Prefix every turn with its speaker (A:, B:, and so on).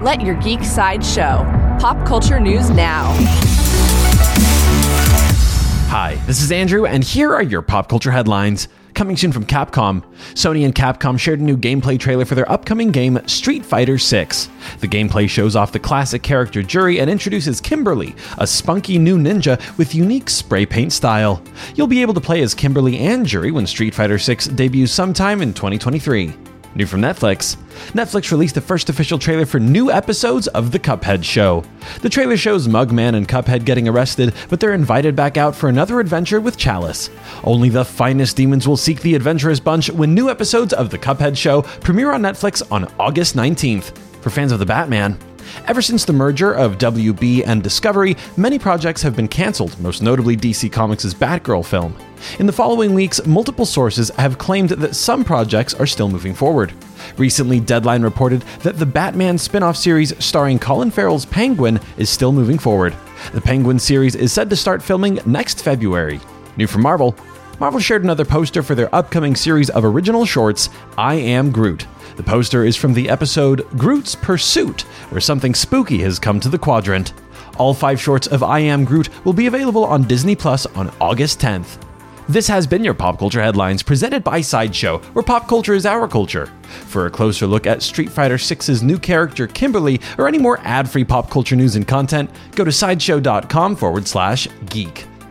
A: Let your geek side show. Pop culture news now.
B: Hi, this is Andrew, and here are your pop culture headlines. Coming soon from Capcom, Sony and Capcom shared a new gameplay trailer for their upcoming game Street Fighter 6. The gameplay shows off the classic character Juri and introduces Kimberly, a spunky new ninja with unique spray paint style. You'll be able to play as Kimberly and Juri when Street Fighter 6 debuts sometime in 2023. New from Netflix. Netflix released the first official trailer for new episodes of The Cuphead Show. The trailer shows Mugman and Cuphead getting arrested, but they're invited back out for another adventure with Chalice. Only the finest demons will seek the adventurous bunch when new episodes of The Cuphead Show premiere on Netflix on August 19th. For fans of the Batman, Ever since the merger of WB and Discovery, many projects have been cancelled, most notably DC Comics' Batgirl film. In the following weeks, multiple sources have claimed that some projects are still moving forward. Recently, Deadline reported that the Batman spin off series starring Colin Farrell's Penguin is still moving forward. The Penguin series is said to start filming next February. New from Marvel Marvel shared another poster for their upcoming series of original shorts, I Am Groot. The poster is from the episode Groot's Pursuit, where something spooky has come to the quadrant. All five shorts of I Am Groot will be available on Disney Plus on August 10th. This has been your Pop Culture Headlines presented by Sideshow, where pop culture is our culture. For a closer look at Street Fighter VI's new character, Kimberly, or any more ad free pop culture news and content, go to sideshow.com forward slash geek.